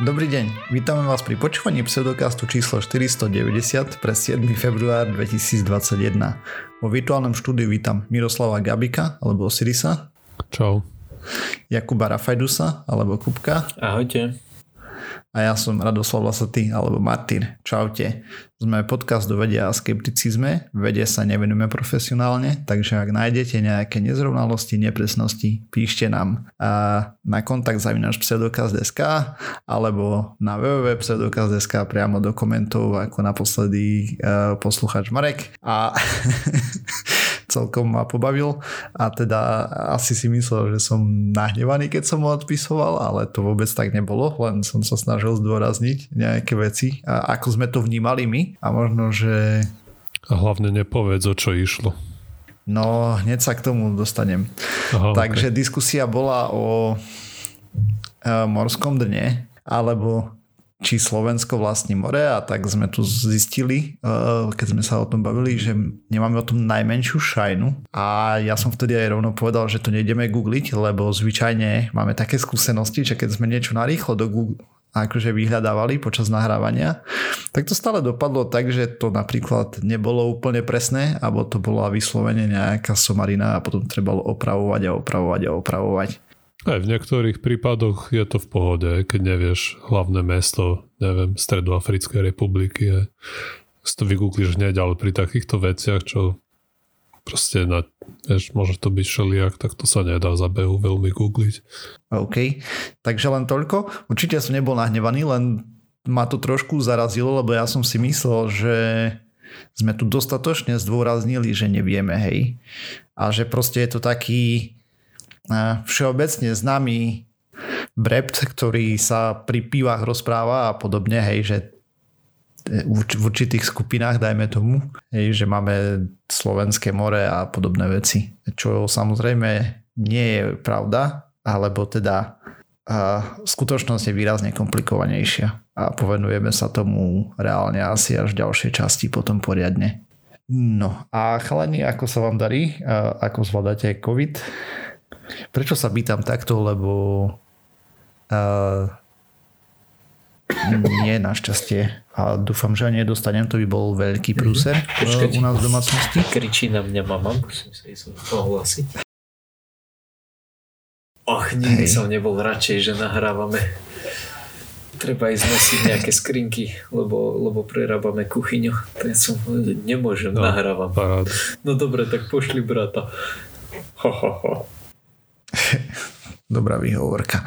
Dobrý deň, vítame vás pri počúvaní pseudokastu číslo 490 pre 7. február 2021. Vo virtuálnom štúdiu vítam Miroslava Gabika alebo Sirisa. Čau. Jakuba Rafajdusa alebo Kupka. Ahojte a ja som Radoslav Lasatý alebo Martin. Čaute. Sme podcast do vedia a skepticizme. Vede sa nevenujeme profesionálne, takže ak nájdete nejaké nezrovnalosti, nepresnosti, píšte nám a na kontakt zavinaš pseudokaz.sk alebo na www.pseudokaz.sk priamo do komentov ako naposledy uh, posluchač Marek. A celkom ma pobavil a teda asi si myslel, že som nahnevaný, keď som ho odpisoval, ale to vôbec tak nebolo, len som sa snažil zdôrazniť nejaké veci a ako sme to vnímali my a možno, že... A hlavne nepovedz, o čo išlo. No, hneď sa k tomu dostanem. Aha, Takže okay. diskusia bola o e, morskom dne, alebo či Slovensko vlastní more a tak sme tu zistili, eh, keď sme sa o tom bavili, že nemáme o tom najmenšiu šajnu a ja som vtedy aj rovno povedal, že to nejdeme googliť, lebo zvyčajne máme také skúsenosti, že keď sme niečo narýchlo do Google akože vyhľadávali počas nahrávania, tak to stále dopadlo tak, že to napríklad nebolo úplne presné, alebo to bola vyslovene nejaká somarina a potom trebalo opravovať a opravovať a opravovať. Aj v niektorých prípadoch je to v pohode, keď nevieš hlavné mesto, neviem, Stredoafrickej republiky. A si to vygoogliš hneď, ale pri takýchto veciach, čo proste na, vieš, môže to byť šeliak, tak to sa nedá za behu veľmi googliť. OK, takže len toľko. Určite som nebol nahnevaný, len ma to trošku zarazilo, lebo ja som si myslel, že sme tu dostatočne zdôraznili, že nevieme, hej. A že proste je to taký všeobecne známy brept, ktorý sa pri pivách rozpráva a podobne, hej, že v určitých skupinách, dajme tomu, hej, že máme Slovenské more a podobné veci, čo samozrejme nie je pravda, alebo teda a skutočnosť je výrazne komplikovanejšia a povenujeme sa tomu reálne asi až v ďalšej časti potom poriadne. No a chalani, ako sa vám darí? Ako zvládate COVID? Prečo sa pýtam takto, lebo uh, nie našťastie a dúfam, že ani nedostanem, to by bol veľký prúser uh, u nás v domácnosti. Kričí na mňa mama, musím sa ísť ohlasiť. Och, nikdy Hej. som nebol radšej, že nahrávame. Treba ísť nosiť nejaké skrinky, lebo, lebo prerábame kuchyňu. Tak som nemôžem, no, nahrávam. Parád. No dobre, tak pošli brata. Ho, ho, ho. Dobrá výhovorka.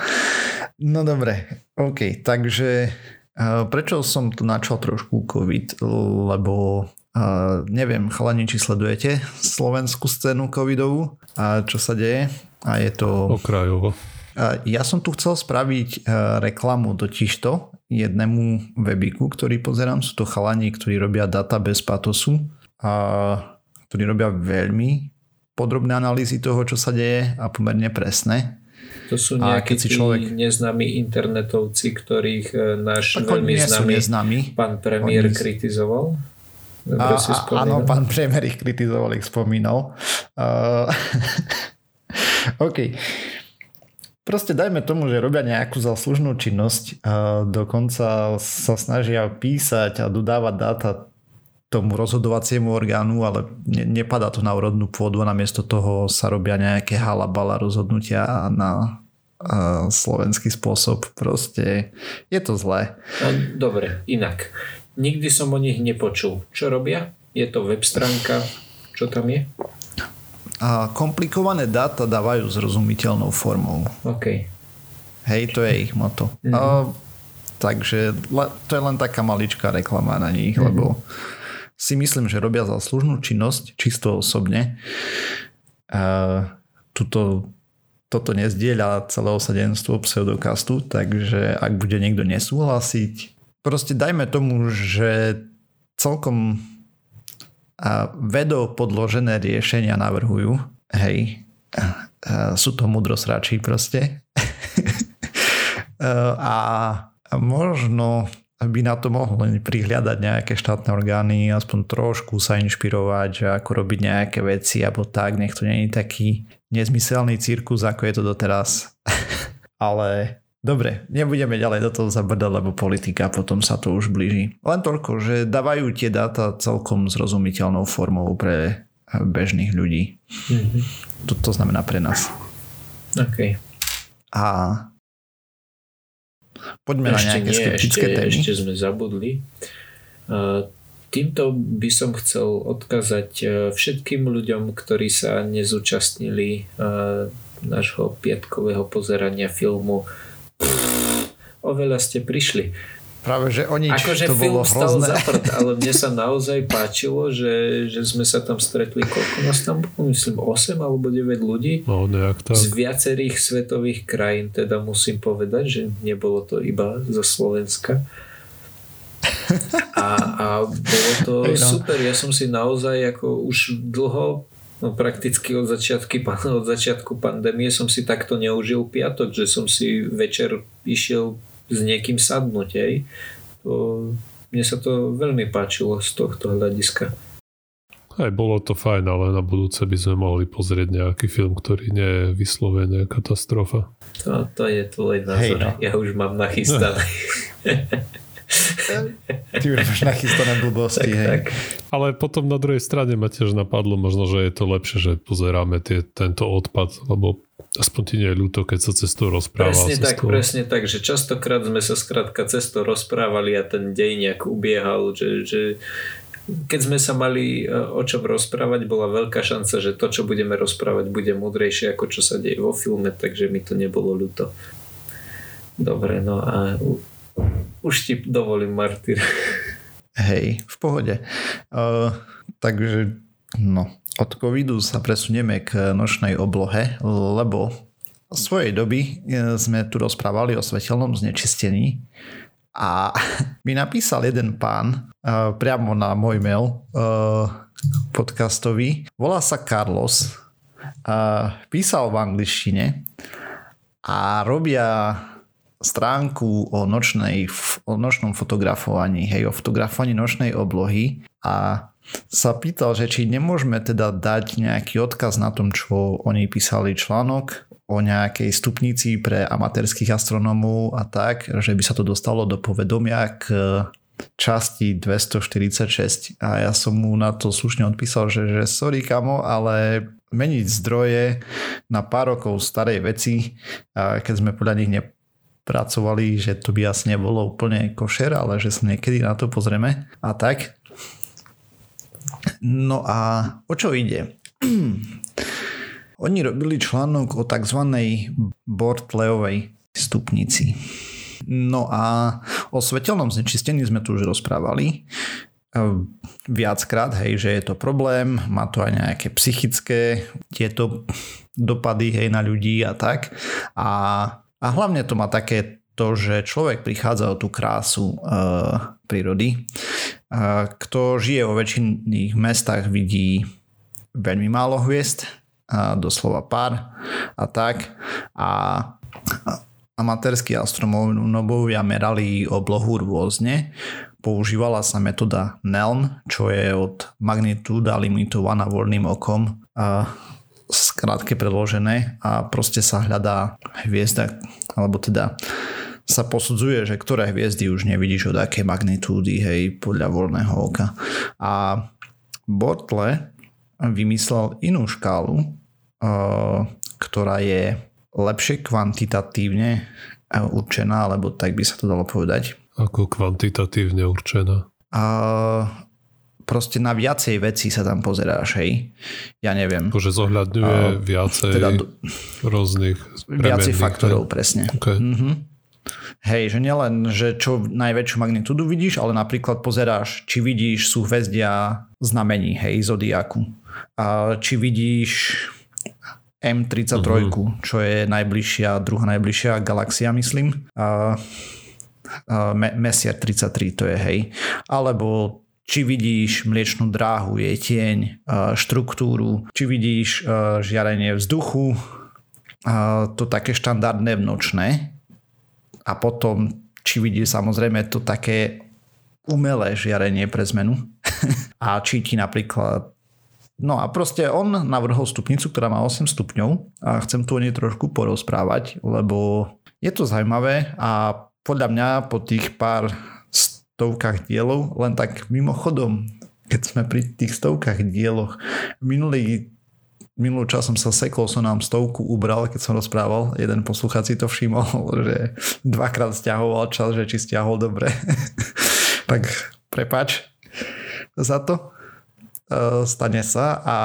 No dobre, OK, takže uh, prečo som tu načal trošku COVID, lebo uh, neviem, chalani, či sledujete slovenskú scénu covidovú a čo sa deje a je to... Okrajovo. Uh, ja som tu chcel spraviť uh, reklamu totižto jednému webiku, ktorý pozerám. Sú to chalani, ktorí robia data bez patosu a ktorí robia veľmi podrobné analýzy toho, čo sa deje a pomerne presné. To sú nejakí si človek... neznámi internetovci, ktorých e, náš Ako veľmi známy neznámi. pán premiér Oni... kritizoval. a, si áno, pán premiér ich kritizoval, ich spomínal. Uh, OK. Proste dajme tomu, že robia nejakú záslužnú činnosť, a dokonca sa snažia písať a dodávať dáta tomu rozhodovaciemu orgánu, ale ne, nepadá to na úrodnú pôdu a namiesto toho sa robia nejaké halabala rozhodnutia na a slovenský spôsob. Proste je to zlé. No, dobre, inak. Nikdy som o nich nepočul. Čo robia? Je to web stránka? Čo tam je? A komplikované dáta dávajú zrozumiteľnou formou. OK. Hej, to je ich moto. Mm-hmm. A, takže to je len taká maličká reklama na nich, mm-hmm. lebo si myslím, že robia záslužnú činnosť čisto osobne. Uh, tuto, toto nezdieľa celé osadenstvo pseudokastu, takže ak bude niekto nesúhlasiť, proste dajme tomu, že celkom vedou podložené riešenia navrhujú. Hej, sú to mudrosrači proste. a možno by na to mohli prihľadať nejaké štátne orgány, aspoň trošku sa inšpirovať, že ako robiť nejaké veci alebo tak, nech to nie je taký nezmyselný cirkus, ako je to doteraz. Ale Dobre, nebudeme ďalej do toho zabrdať, lebo politika potom sa to už blíži. Len toľko, že dávajú tie dáta celkom zrozumiteľnou formou pre bežných ľudí. Mm-hmm. To, to znamená pre nás. OK. A poďme ešte na nejaké nie, skeptické ešte, témy. Ešte sme zabudli. Týmto by som chcel odkazať všetkým ľuďom, ktorí sa nezúčastnili uh, nášho piatkového pozerania filmu oveľa ste prišli. Práve, že o nič akože to film bolo stal hrozné. zaprt, ale mne sa naozaj páčilo, že, že sme sa tam stretli, koľko nás tam bolo, myslím 8 alebo 9 ľudí no, nejak tak. z viacerých svetových krajín, teda musím povedať, že nebolo to iba zo Slovenska. A, a bolo to no. super, ja som si naozaj ako už dlho no prakticky od, začiatky, od začiatku pandémie som si takto neužil piatok, že som si večer išiel s niekým sadnúť. Hej. Mne sa to veľmi páčilo z tohto hľadiska. Aj bolo to fajn, ale na budúce by sme mohli pozrieť nejaký film, ktorý nie je vyslovene katastrofa. To, to je tvoj názor. Hej, no. Ja už mám nachystané. Ty už máš nachystané blbosti, tak, hej. Tak. Ale potom na druhej strane ma tiež napadlo možno, že je to lepšie, že pozeráme tie, tento odpad, lebo aspoň ti nie je ľúto, keď sa cez to rozpráva. Presne tak, toho... presne tak, že častokrát sme sa skrátka cez to rozprávali a ten deň nejak ubiehal, že, že keď sme sa mali e, o čom rozprávať, bola veľká šanca, že to, čo budeme rozprávať, bude múdrejšie ako čo sa deje vo filme, takže mi to nebolo ľúto. Dobre, no a už ti dovolím, Martyr. Hej, v pohode. Uh, takže, no, od covidu sa presunieme k nočnej oblohe, lebo v svojej doby e, sme tu rozprávali o svetelnom znečistení a mi napísal jeden pán uh, priamo na môj mail uh, podcastový. Volá sa Carlos. Uh, písal v angličtine a robia stránku o, nočnej, o nočnom fotografovaní, hej, o fotografovaní nočnej oblohy a sa pýtal, že či nemôžeme teda dať nejaký odkaz na tom, čo oni písali článok o nejakej stupnici pre amatérských astronómov a tak, že by sa to dostalo do povedomia k časti 246 a ja som mu na to slušne odpísal, že, že sorry kamo, ale meniť zdroje na pár rokov starej veci, keď sme podľa nich ne, pracovali, že to by asi nebolo úplne košer, ale že sa niekedy na to pozrieme a tak. No a o čo ide? Oni robili článok o tzv. Bortleovej stupnici. No a o svetelnom znečistení sme tu už rozprávali viackrát, hej, že je to problém, má to aj nejaké psychické tieto dopady hej, na ľudí a tak. A a hlavne to má také to, že človek prichádza o tú krásu uh, prírody. Uh, kto žije vo väčšiných mestách vidí veľmi málo hviezd, uh, doslova pár a tak. A amatérskí astronomovia merali oblohu rôzne. Používala sa metóda NELN, čo je od magnitúda limitovaná voľným okom. Uh, skrátke preložené a proste sa hľadá hviezda, alebo teda sa posudzuje, že ktoré hviezdy už nevidíš od aké magnitúdy, hej, podľa voľného oka. A Bortle vymyslel inú škálu, ktorá je lepšie kvantitatívne určená, alebo tak by sa to dalo povedať. Ako kvantitatívne určená? A proste na viacej veci sa tam pozeráš, hej. Ja neviem. Bože zohľadňuje uh, viacej teda rôznych Viacej faktorov, hej. presne. Okay. Mm-hmm. Hej, že nielen, že čo najväčšiu magnitúdu vidíš, ale napríklad pozeráš, či vidíš súhvezdia znamení, hej, zodiaku. A či vidíš M33, uh-huh. Mhm. čo je najbližšia, druhá najbližšia galaxia, myslím. A, a Messier 33 to je, hej. Alebo či vidíš mliečnú dráhu, jej tieň, štruktúru, či vidíš žiarenie vzduchu, to také štandardné vnočné a potom či vidíš samozrejme to také umelé žiarenie pre zmenu? A či ti napríklad No a proste on navrhol stupnicu, ktorá má 8 stupňov. A chcem tu o nej trošku porozprávať, lebo je to zaujímavé a podľa mňa po tých pár stovkách dielov, len tak mimochodom, keď sme pri tých stovkách dieloch, minulý minulý čas som sa sekol, som nám stovku ubral, keď som rozprával. Jeden poslucháč si to všimol, že dvakrát stiahoval čas, že či stiahol dobre. tak prepač za to. E, stane sa a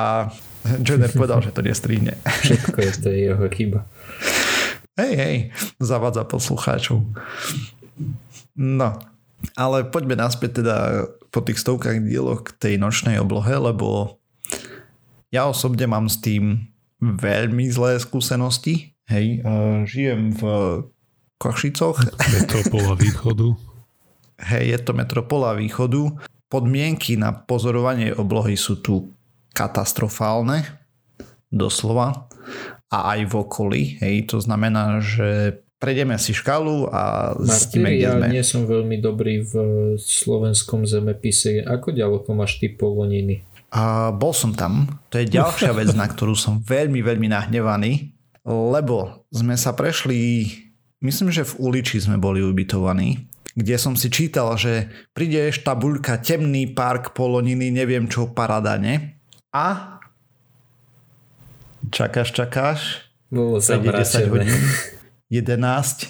Jenner povedal, že to nestrihne. Všetko je to jeho chyba. Hej, hej, zavádza poslucháčov. No, ale poďme naspäť teda po tých stovkách dieloch k tej nočnej oblohe, lebo ja osobne mám s tým veľmi zlé skúsenosti. Hej, žijem v Košicoch. Metropola východu. Hej, je to metropola východu. Podmienky na pozorovanie oblohy sú tu katastrofálne, doslova a aj v okolí. Hej, to znamená, že prejdeme si škálu a zistíme, kde ja sme. nie som veľmi dobrý v slovenskom zemepise. Ako ďaleko máš ty poloniny? A bol som tam. To je ďalšia vec, na ktorú som veľmi, veľmi nahnevaný, lebo sme sa prešli, myslím, že v uliči sme boli ubytovaní, kde som si čítal, že prídeš tabuľka temný park Poloniny, neviem čo, paradane a Čakáš, čakáš. Bolo 10 hodín. 11.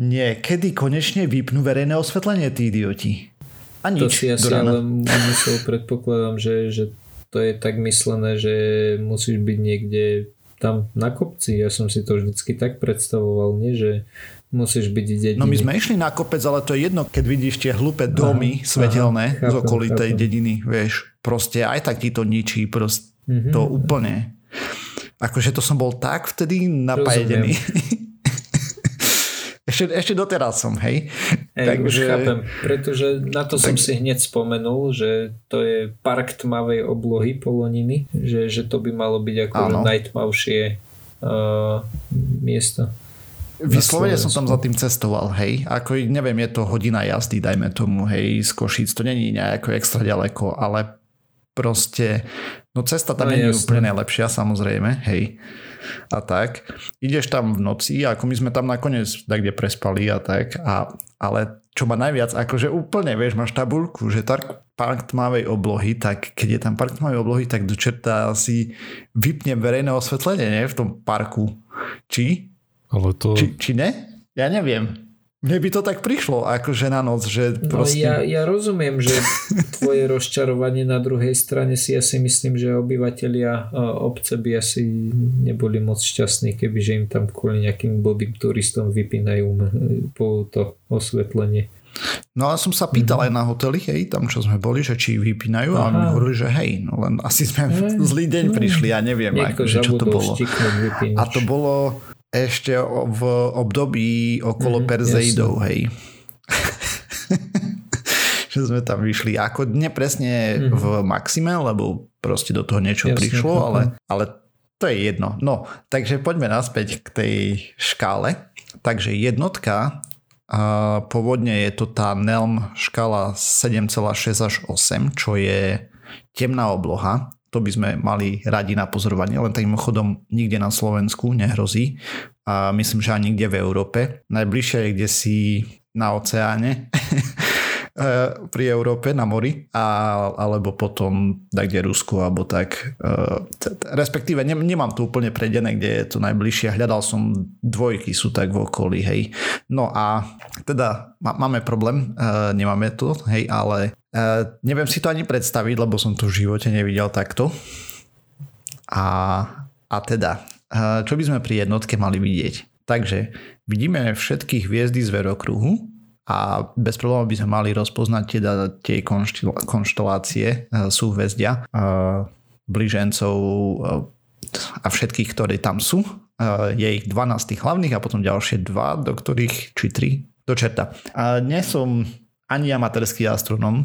Nie, kedy konečne vypnú verejné osvetlenie, tí idioti? A nič. To si asi ale musel, predpokladám, že, že to je tak myslené, že musíš byť niekde tam na kopci. Ja som si to vždycky tak predstavoval, nie, že musíš byť v dedine. No my sme išli na kopec, ale to je jedno, keď vidíš tie hlúpe domy aha, svetelné aha, chápem, z okolitej chápem. dediny, vieš. Proste aj tak ti to ničí, proste mm-hmm. to úplne. Akože to som bol tak vtedy napájený. ešte, ešte doteraz som, hej. Ej, Takže... Už chápem, pretože na to tak... som si hneď spomenul, že to je park tmavej oblohy Poloniny, že, že to by malo byť ako najtmavšie uh, miesto. Vyslovene som tam za tým cestoval, hej. Ako neviem, je to hodina jazdy, dajme tomu, hej, z Košíc. To není nejako extra ďaleko, ale proste, no cesta tam no, nie je úplne najlepšia, samozrejme, hej. A tak. Ideš tam v noci, ako my sme tam nakoniec kde prespali a tak, a, ale čo ma najviac, akože úplne, vieš, máš tabulku, že tak park tmavej oblohy, tak keď je tam park tmavej oblohy, tak do čerta si vypne verejné osvetlenie, nie, v tom parku. Či? Ale to... Či, či ne? Ja neviem. Mne by to tak prišlo, akože na noc, že no, proste... No ja, ja rozumiem, že tvoje rozčarovanie na druhej strane si ja si myslím, že obyvateľia obce by asi neboli moc šťastní, keby že im tam kvôli nejakým blbým turistom vypínajú po to osvetlenie. No ale som sa pýtal mm-hmm. aj na hotely, hej, tam čo sme boli, že či vypínajú Aha. a mi hovorili, že hej, no len asi sme v zlý deň prišli, ja neviem, ako, že čo to bolo. A to bolo ešte v období okolo mm, Perzeidov, jasne. hej. že sme tam vyšli ako nepresne mm. v Maxime, lebo proste do toho niečo jasne, prišlo, ale, ale to je jedno. No, takže poďme naspäť k tej škále. Takže jednotka, a pôvodne je to tá NELM škála 7,6 až 8, čo je temná obloha to by sme mali radi na pozorovanie, len takým chodom nikde na Slovensku nehrozí a myslím, že ani nikde v Európe. Najbližšie je kde si na oceáne pri Európe na mori a, alebo potom kde Rusko alebo tak uh, respektíve ne, nemám to úplne predené, kde je to najbližšie hľadal som dvojky sú tak v okolí hej no a teda máme problém uh, nemáme to hej ale neviem si to ani predstaviť, lebo som to v živote nevidel takto. A, a teda, čo by sme pri jednotke mali vidieť? Takže vidíme všetky hviezdy z verokruhu a bez problémov by sme mali rozpoznať teda tie konštelácie uh, súhvezdia, uh, blížencov uh, a všetkých, ktorí tam sú. Je ich 12 hlavných a potom ďalšie dva, do ktorých, či tri, do čerta. A dnes som ani amatérský astronom.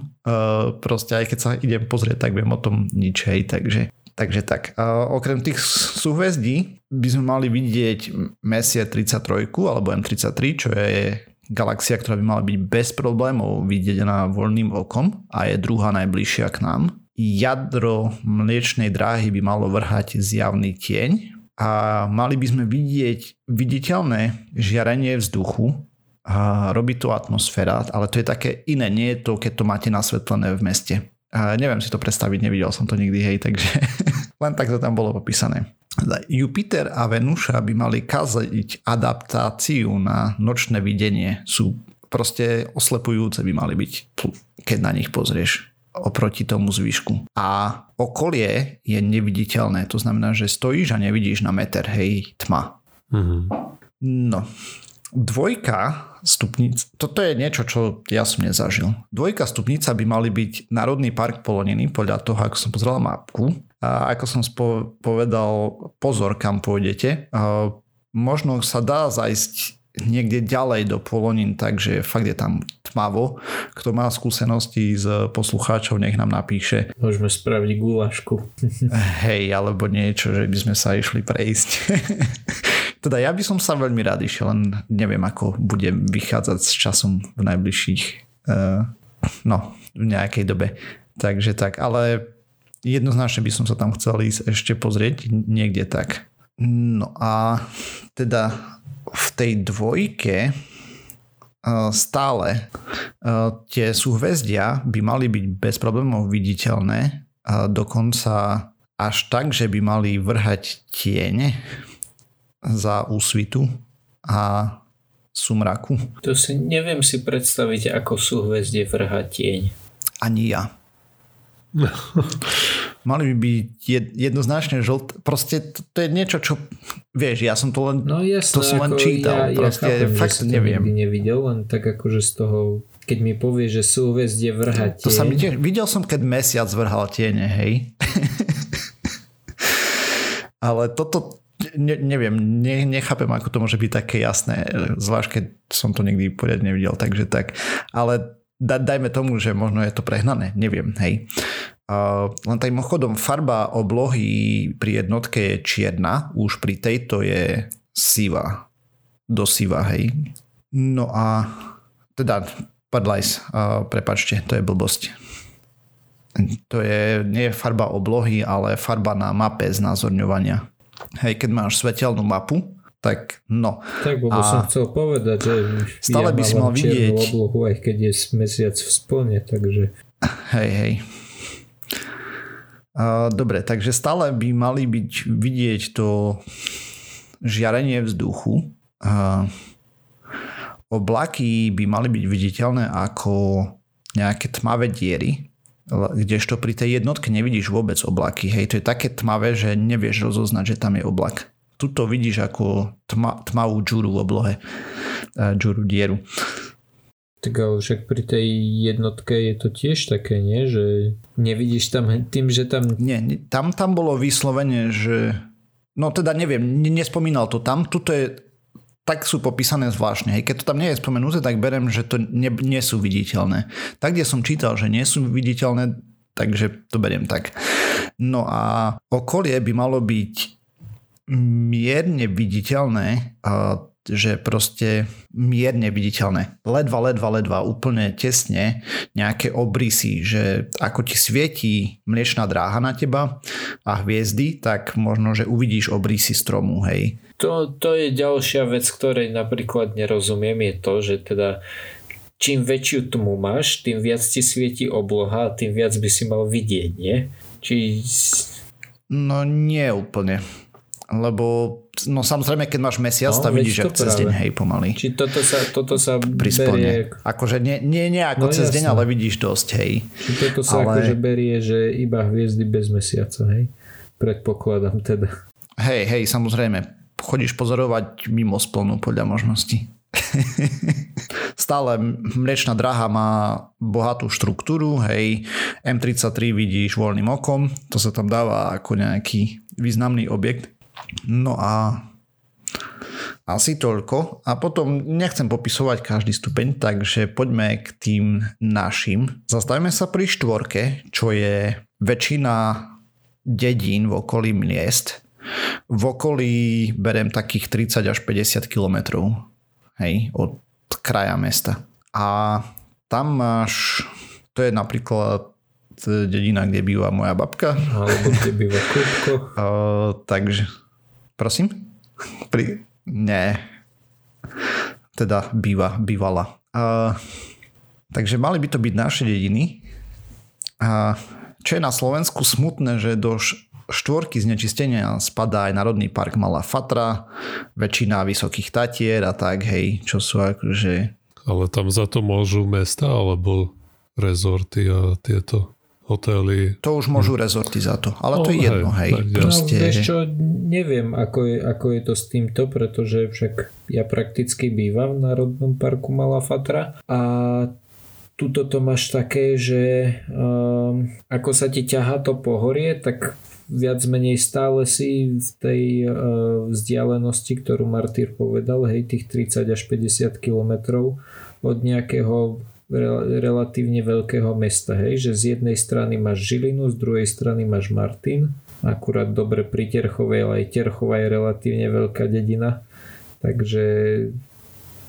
Proste aj keď sa idem pozrieť, tak viem o tom nič, hej, takže Takže tak, okrem tých súhvezdí by sme mali vidieť Messie 33 alebo M33, čo je galaxia, ktorá by mala byť bez problémov videná voľným okom a je druhá najbližšia k nám. Jadro mliečnej dráhy by malo vrhať zjavný tieň, a mali by sme vidieť viditeľné žiarenie vzduchu a robí to atmosféra, ale to je také iné, nie je to, keď to máte nasvetlené v meste. A neviem si to predstaviť, nevidel som to nikdy, hej, takže len tak to tam bolo popísané. Jupiter a Venúša by mali kaziť adaptáciu na nočné videnie. Sú proste oslepujúce by mali byť, keď na nich pozrieš oproti tomu zvyšku. A okolie je neviditeľné, to znamená, že stojíš a nevidíš na meter, hej, tma. Mm-hmm. No, dvojka stupnic, toto je niečo, čo ja som nezažil. Dvojka stupnica by mali byť Národný park Poloniny, podľa toho, ako som pozrel mapku. A ako som spo- povedal, pozor, kam pôjdete. A možno sa dá zajsť niekde ďalej do Polonín, takže fakt je tam tmavo. Kto má skúsenosti z poslucháčov, nech nám napíše. Môžeme spraviť gulašku. Hej, alebo niečo, že by sme sa išli prejsť. teda ja by som sa veľmi rád išiel, len neviem, ako bude vychádzať s časom v najbližších uh, no, v nejakej dobe. Takže tak, ale jednoznačne by som sa tam chcel ísť ešte pozrieť niekde tak. No a teda v tej dvojke e, stále e, tie súhvezdia by mali byť bez problémov viditeľné, dokonca až tak, že by mali vrhať tieň za úsvitu a sumraku. To si neviem si predstaviť, ako súhvezdie vrhať tieň. Ani ja. Mali by byť jednoznačne žlt. Proste to, to je niečo, čo vieš, ja som to len, no jasné, to som len čítal. Ja, proste ja chápem, fakt neviem. Nikdy nevidel, len tak akože z toho keď mi povie, že súhvezdie vrha tieň. To sa mi tiež, videl som, keď mesiac vrhal tiene, hej. Ale toto, ne, neviem, ne, nechápem, ako to môže byť také jasné, zvlášť keď som to nikdy poriadne nevidel, takže tak. Ale da, dajme tomu, že možno je to prehnané, neviem, hej. Uh, len tým chodom farba oblohy pri jednotke je čierna, už pri tejto je siva, do siva, hej. No a teda, padlajs, uh, prepačte, to je blbosť. To je, nie farba oblohy, ale farba na mape znázorňovania. Hej, keď máš svetelnú mapu, tak no. Tak, lebo som chcel povedať, že stále ja by si mal vidieť oblohu, aj keď je mesiac v splne, takže... Hej, hej. Dobre, takže stále by mali byť vidieť to žiarenie vzduchu. Oblaky by mali byť viditeľné ako nejaké tmavé diery, kdežto pri tej jednotke nevidíš vôbec oblaky. Hej, to je také tmavé, že nevieš rozoznať, že tam je oblak tuto vidíš ako tma, tmavú džuru v oblohe, džuru dieru. Tak ale však pri tej jednotke je to tiež také, nie? Že nevidíš tam tým, že tam... Nie, tam, tam bolo vyslovene, že... No teda neviem, nespomínal to tam. Tuto je tak sú popísané zvláštne. Hej. Keď to tam nie je spomenuté, tak berem, že to nie, nie sú viditeľné. Tak, kde som čítal, že nie sú viditeľné, takže to beriem tak. No a okolie by malo byť mierne viditeľné, že proste mierne viditeľné. Ledva, ledva, ledva, úplne tesne nejaké obrysy, že ako ti svietí mliečná dráha na teba a hviezdy, tak možno, že uvidíš obrysy stromu, hej. To, to je ďalšia vec, ktorej napríklad nerozumiem, je to, že teda čím väčšiu tmu máš, tým viac ti svieti obloha a tým viac by si mal vidieť, nie? Či... No nie úplne lebo no samozrejme, keď máš mesiac, no, tam vidíš, že cez deň, hej, pomaly. Či toto sa, toto sa berie... Akože nie, nie, nie ako no, cez jasne. deň, ale vidíš dosť, hej. Či toto sa ale... akože berie, že iba hviezdy bez mesiaca, hej? Predpokladám teda. Hej, hej, samozrejme. Chodíš pozorovať mimo splnú podľa možností. Stále mliečna draha má bohatú štruktúru, hej, M33 vidíš voľným okom, to sa tam dáva ako nejaký významný objekt No a asi toľko. A potom nechcem popisovať každý stupeň, takže poďme k tým našim. Zastavíme sa pri štvorke, čo je väčšina dedín v okolí miest. V okolí berem takých 30 až 50 kilometrov hej, od kraja mesta. A tam máš, to je napríklad dedina, kde býva moja babka. Alebo kde býva Kupko. uh, takže Prosím? Pri... Nie. Teda býva, bývala. Uh, takže mali by to byť naše dediny. A čo je na Slovensku smutné, že do štvorky znečistenia spadá aj Národný park Malá Fatra, väčšina Vysokých Tatier a tak, hej, čo sú akože... Ale tam za to môžu mesta alebo rezorty a tieto hotely. To už môžu rezorty za to, ale no, to je jedno, hej. hej proste... No, vieš čo, neviem, ako je, ako je to s týmto, pretože však ja prakticky bývam v Národnom parku Malá Fatra a tuto to máš také, že um, ako sa ti ťaha to pohorie, tak viac menej stále si v tej uh, vzdialenosti, ktorú Martýr povedal, hej, tých 30 až 50 kilometrov od nejakého relatívne veľkého mesta, hej, že z jednej strany máš Žilinu, z druhej strany máš Martin, akurát dobre pri Terchovej, ale aj Terchová je relatívne veľká dedina, takže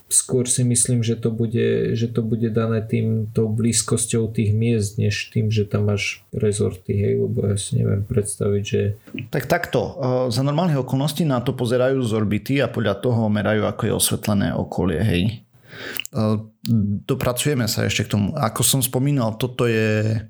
skôr si myslím, že to bude, že to bude dané tým tou blízkosťou tých miest, než tým, že tam máš rezorty, hej, lebo ja si neviem predstaviť, že... Tak takto, za normálnych okolností na to pozerajú z orbity a podľa toho merajú, ako je osvetlené okolie, hej. Dopracujeme sa ešte k tomu. Ako som spomínal, toto je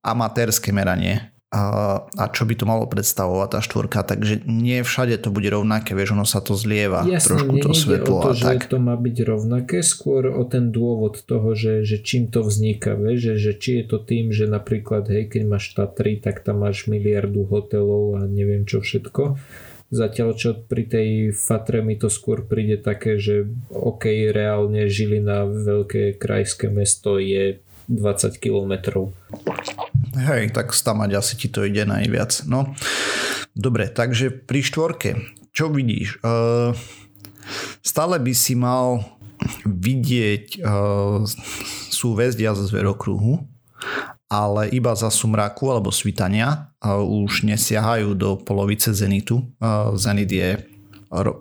amatérske meranie a, a čo by to malo predstavovať tá štvorka, takže nie všade to bude rovnaké, vieš, ono sa to zlieva Jasne, trošku to svetlo o to, a tak. že to má byť rovnaké, skôr o ten dôvod toho, že, že čím to vzniká, vieš, že, že či je to tým, že napríklad, hej, keď máš Tatry, tak tam máš miliardu hotelov a neviem čo všetko, Zatiaľ čo pri tej Fatre mi to skôr príde také, že OK, reálne Žilina, veľké krajské mesto je 20 kilometrov. Hej, tak stamať asi ti to ide najviac. No, dobre, takže pri štvorke, čo vidíš? Uh, stále by si mal vidieť uh, súväzť z zverokruhu ale iba za sumraku alebo svitania už nesiahajú do polovice zenitu. Zenit je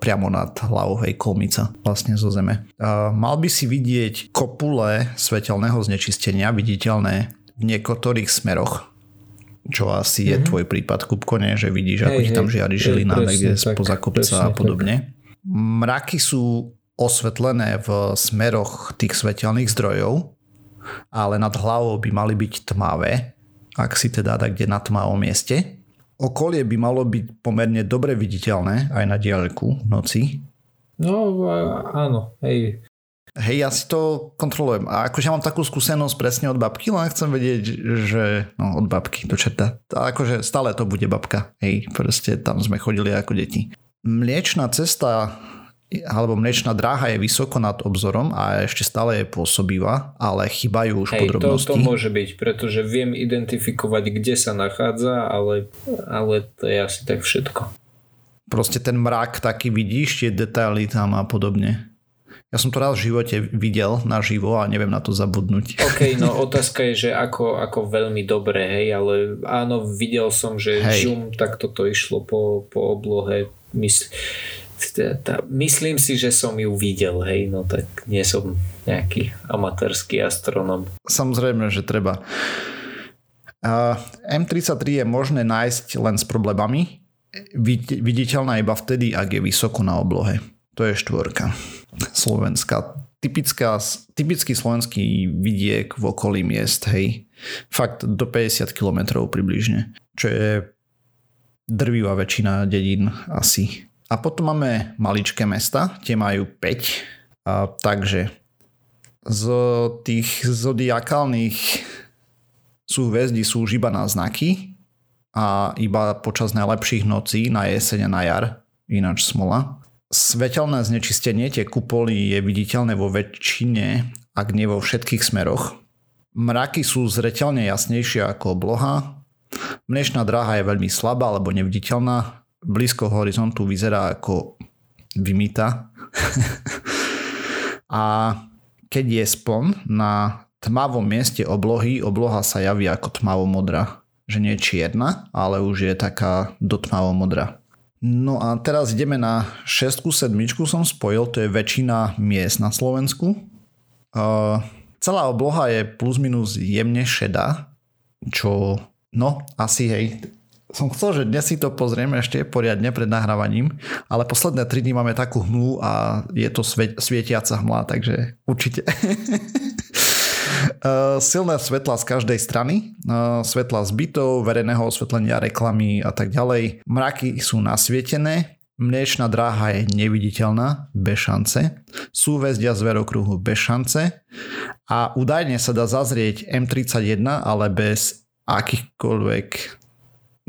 priamo nad hlavou hej, kolmica vlastne zo zeme. Mal by si vidieť kopule svetelného znečistenia viditeľné v niektorých smeroch, čo asi mm-hmm. je mhm. tvoj prípad, Kupko, nie? že vidíš, hej, ako ti tam žiari žilina, niekde spoza kopca a podobne. Tak. Mraky sú osvetlené v smeroch tých svetelných zdrojov, ale nad hlavou by mali byť tmavé, ak si teda tak kde na tmavom mieste. Okolie by malo byť pomerne dobre viditeľné aj na diaľku v noci. No áno, hej. Hej, ja si to kontrolujem. A akože ja mám takú skúsenosť presne od babky, len chcem vedieť, že... No, od babky, do čerta. Akože stále to bude babka. Hej, proste tam sme chodili ako deti. Mliečná cesta alebo mliečná dráha je vysoko nad obzorom a ešte stále je pôsobivá, ale chýbajú už Hej, podrobnosti. To, to môže byť, pretože viem identifikovať, kde sa nachádza, ale, ale to je asi tak všetko. Proste ten mrak taký vidíš, tie detaily tam a podobne. Ja som to raz v živote videl naživo a neviem na to zabudnúť. OK, no otázka je, že ako, ako veľmi dobre, hej, ale áno, videl som, že hej. žum takto to išlo po, po oblohe. Mysl myslím si, že som ju videl, hej, no tak nie som nejaký amatérsky astronom. Samozrejme, že treba. Uh, M33 je možné nájsť len s problémami. Viditeľná iba vtedy, ak je vysoko na oblohe. To je štvorka. Slovenská. Typická, typický slovenský vidiek v okolí miest, hej. Fakt do 50 km približne. Čo je drvivá väčšina dedín asi a potom máme maličké mesta, tie majú 5. A, takže z tých zodiakálnych súhvezdí sú už iba náznaky a iba počas najlepších nocí na jeseň a na jar, ináč smola. Svetelné znečistenie, tie kupoly je viditeľné vo väčšine, ak nie vo všetkých smeroch. Mraky sú zreteľne jasnejšie ako obloha. Mliečná dráha je veľmi slabá alebo neviditeľná blízko horizontu vyzerá ako vymýta. a keď je spon na tmavom mieste oblohy, obloha sa javí ako tmavo modra. Že nie čierna, ale už je taká do tmavo modra. No a teraz ideme na 6 sedmičku som spojil, to je väčšina miest na Slovensku. Uh, celá obloha je plus minus jemne šedá, čo no asi hej, som chcel, že dnes si to pozrieme ešte poriadne pred nahrávaním, ale posledné 3 dní máme takú hmlu a je to svietiaca hmla, takže určite. Uh, silné svetla z každej strany, uh, svetla z bytov, verejného osvetlenia, reklamy a tak ďalej. Mraky sú nasvietené, Mliečná dráha je neviditeľná, bez šance. Súvezdia zverokruhu bez šance. A údajne sa dá zazrieť M31, ale bez akýchkoľvek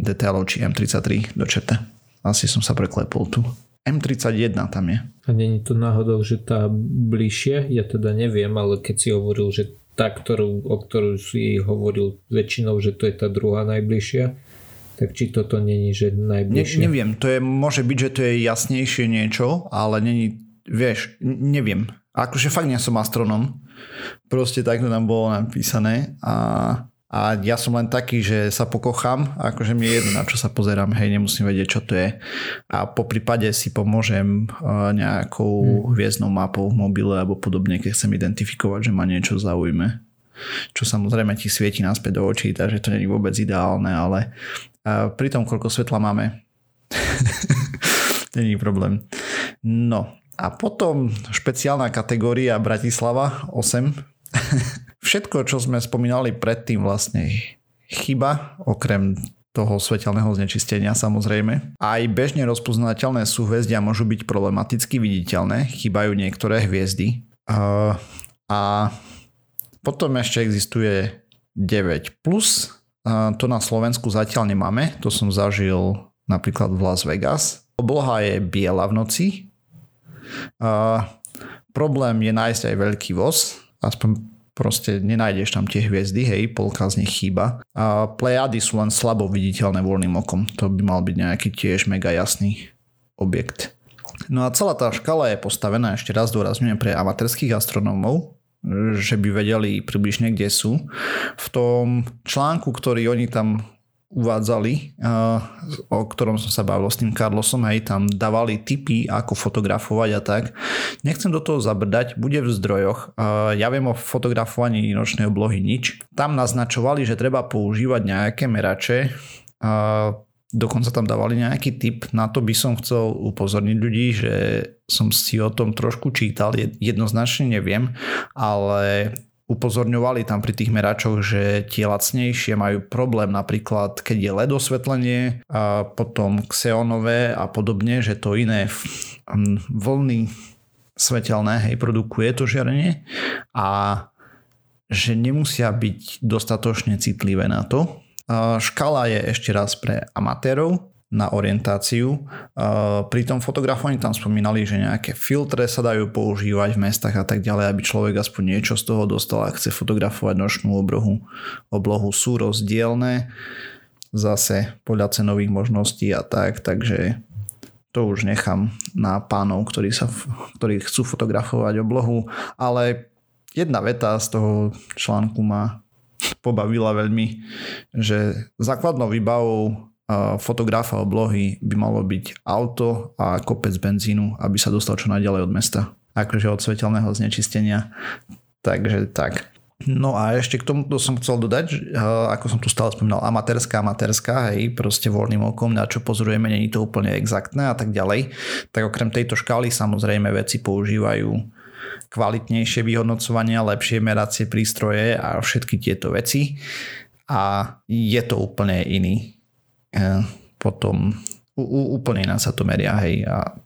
detailov, či M33 do čete. Asi som sa preklepol tu. M31 tam je. A není to náhodou, že tá bližšie? Ja teda neviem, ale keď si hovoril, že tá, ktorú, o ktorú si hovoril väčšinou, že to je tá druhá najbližšia, tak či toto není, že najbližšie? Ne, neviem, to je, môže byť, že to je jasnejšie niečo, ale není, vieš, neviem. Akože fakt nie som astronom. Proste takto tam bolo napísané a, a ja som len taký, že sa pokochám, akože mi je jedno, na čo sa pozerám, hej, nemusím vedieť, čo to je. A po prípade si pomôžem nejakou hmm. hviezdnou mapou v mobile alebo podobne, keď chcem identifikovať, že ma niečo zaujme čo samozrejme ti svieti naspäť do očí, takže to nie je vôbec ideálne, ale pri tom, koľko svetla máme, není problém. No a potom špeciálna kategória Bratislava 8. Všetko, čo sme spomínali predtým vlastne chyba, okrem toho svetelného znečistenia samozrejme. Aj bežne rozpoznateľné súhvezdia môžu byť problematicky viditeľné, chýbajú niektoré hviezdy. A, a potom ešte existuje 9+, plus, to na Slovensku zatiaľ nemáme, to som zažil napríklad v Las Vegas. Obloha je biela v noci. A problém je nájsť aj veľký voz, aspoň proste nenájdeš tam tie hviezdy, hej, polka z nich chýba. A Plejady sú len slabo viditeľné voľným okom, to by mal byť nejaký tiež mega jasný objekt. No a celá tá škala je postavená, ešte raz dôrazňujem, pre amatérských astronómov, že by vedeli približne, kde sú. V tom článku, ktorý oni tam uvádzali, o ktorom som sa bavil s tým Carlosom, hej, tam dávali tipy, ako fotografovať a tak. Nechcem do toho zabrdať, bude v zdrojoch. Ja viem o fotografovaní nočnej oblohy nič. Tam naznačovali, že treba používať nejaké merače, Dokonca tam dávali nejaký tip, na to by som chcel upozorniť ľudí, že som si o tom trošku čítal, jednoznačne neviem, ale upozorňovali tam pri tých meračoch, že tie lacnejšie majú problém napríklad, keď je LED osvetlenie, a potom xeonové a podobne, že to iné vlny svetelné, hej, produkuje to žiarenie a že nemusia byť dostatočne citlivé na to, Škala je ešte raz pre amatérov na orientáciu. Pri tom fotografovaní tam spomínali, že nejaké filtre sa dajú používať v mestách a tak ďalej, aby človek aspoň niečo z toho dostal a chce fotografovať nočnú oblohu. Oblohu sú rozdielne zase podľa cenových možností a tak, takže to už nechám na pánov, ktorí, sa, ktorí chcú fotografovať oblohu, ale jedna veta z toho článku ma pobavila veľmi, že základnou výbavou fotografa oblohy by malo byť auto a kopec benzínu, aby sa dostal čo najďalej od mesta. Akože od svetelného znečistenia. Takže tak. No a ešte k tomu som chcel dodať, ako som tu stále spomínal, amatérska, amatérska, hej, proste voľným okom, na čo pozorujeme, není to úplne exaktné a tak ďalej. Tak okrem tejto škály samozrejme veci používajú kvalitnejšie vyhodnocovania, lepšie meracie prístroje a všetky tieto veci a je to úplne iný. E, potom úplne iná sa to meria, hej. A,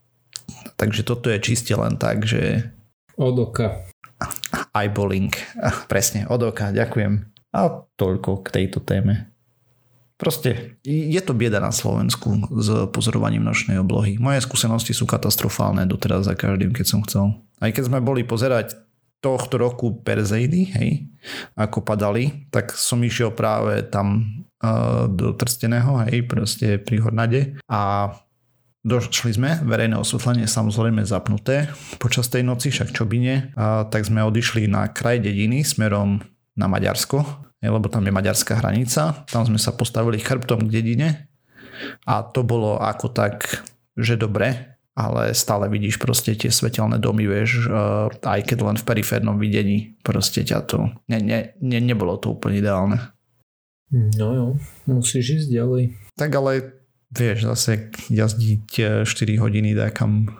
takže toto je čiste len tak, že... Od oka. Eyeballing. Presne, od oka, ďakujem. A toľko k tejto téme. Proste je to bieda na Slovensku s pozorovaním nočnej oblohy. Moje skúsenosti sú katastrofálne doteraz za každým, keď som chcel. Aj keď sme boli pozerať tohto roku Perzeidy, hej, ako padali, tak som išiel práve tam do Trsteného, hej, proste pri Hornade a Došli sme, verejné osvetlenie samozrejme zapnuté počas tej noci, však čo by nie. A, tak sme odišli na kraj dediny smerom na Maďarsko lebo tam je maďarská hranica. Tam sme sa postavili chrbtom k dedine a to bolo ako tak, že dobre, ale stále vidíš proste tie svetelné domy, vieš, aj keď len v periférnom videní proste ťa to, ne, ne, ne, nebolo to úplne ideálne. No jo, musíš ísť ďalej. Tak ale vieš, zase jazdiť 4 eh, hodiny dá kam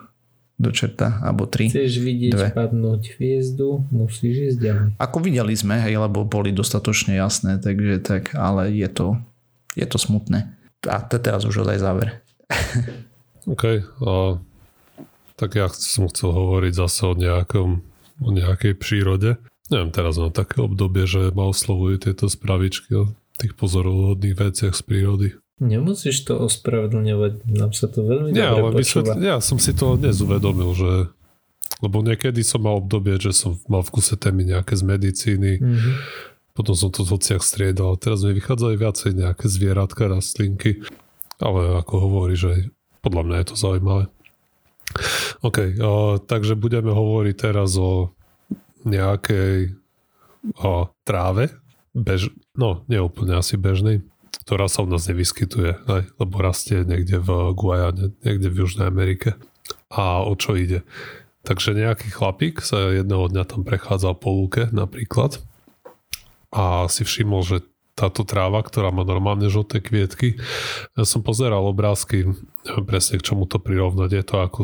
do čerta, alebo 3. Chceš vidieť dve. padnúť hviezdu, musíš ísť ďalej. Ako videli sme, hej, lebo boli dostatočne jasné, takže tak, ale je to, je to smutné. A to teraz už aj záver. OK, a, tak ja som chcel hovoriť zase o nejakom, o nejakej prírode. Neviem, teraz mám také obdobie, že ma oslovujú tieto spravičky tých pozorovodných veciach z prírody. Nemusíš to ospravedlňovať, nám sa to veľmi ja, dobre počúva. ja som si to dnes uvedomil, že lebo niekedy som mal obdobie, že som mal v kuse témy nejaké z medicíny, mm-hmm. potom som to v hociach striedal, teraz mi vychádzali viacej nejaké zvieratka, rastlinky, ale ako hovorí, že podľa mňa je to zaujímavé. OK, o, takže budeme hovoriť teraz o nejakej o tráve, bež, no neúplne asi bežnej, ktorá sa u nás nevyskytuje, aj, lebo rastie niekde v Guajane, niekde v Južnej Amerike. A o čo ide? Takže nejaký chlapík sa jedného dňa tam prechádzal po lúke napríklad a si všimol, že táto tráva, ktorá má normálne žlté kvietky, ja som pozeral obrázky, neviem presne k čomu to prirovnať, je to ako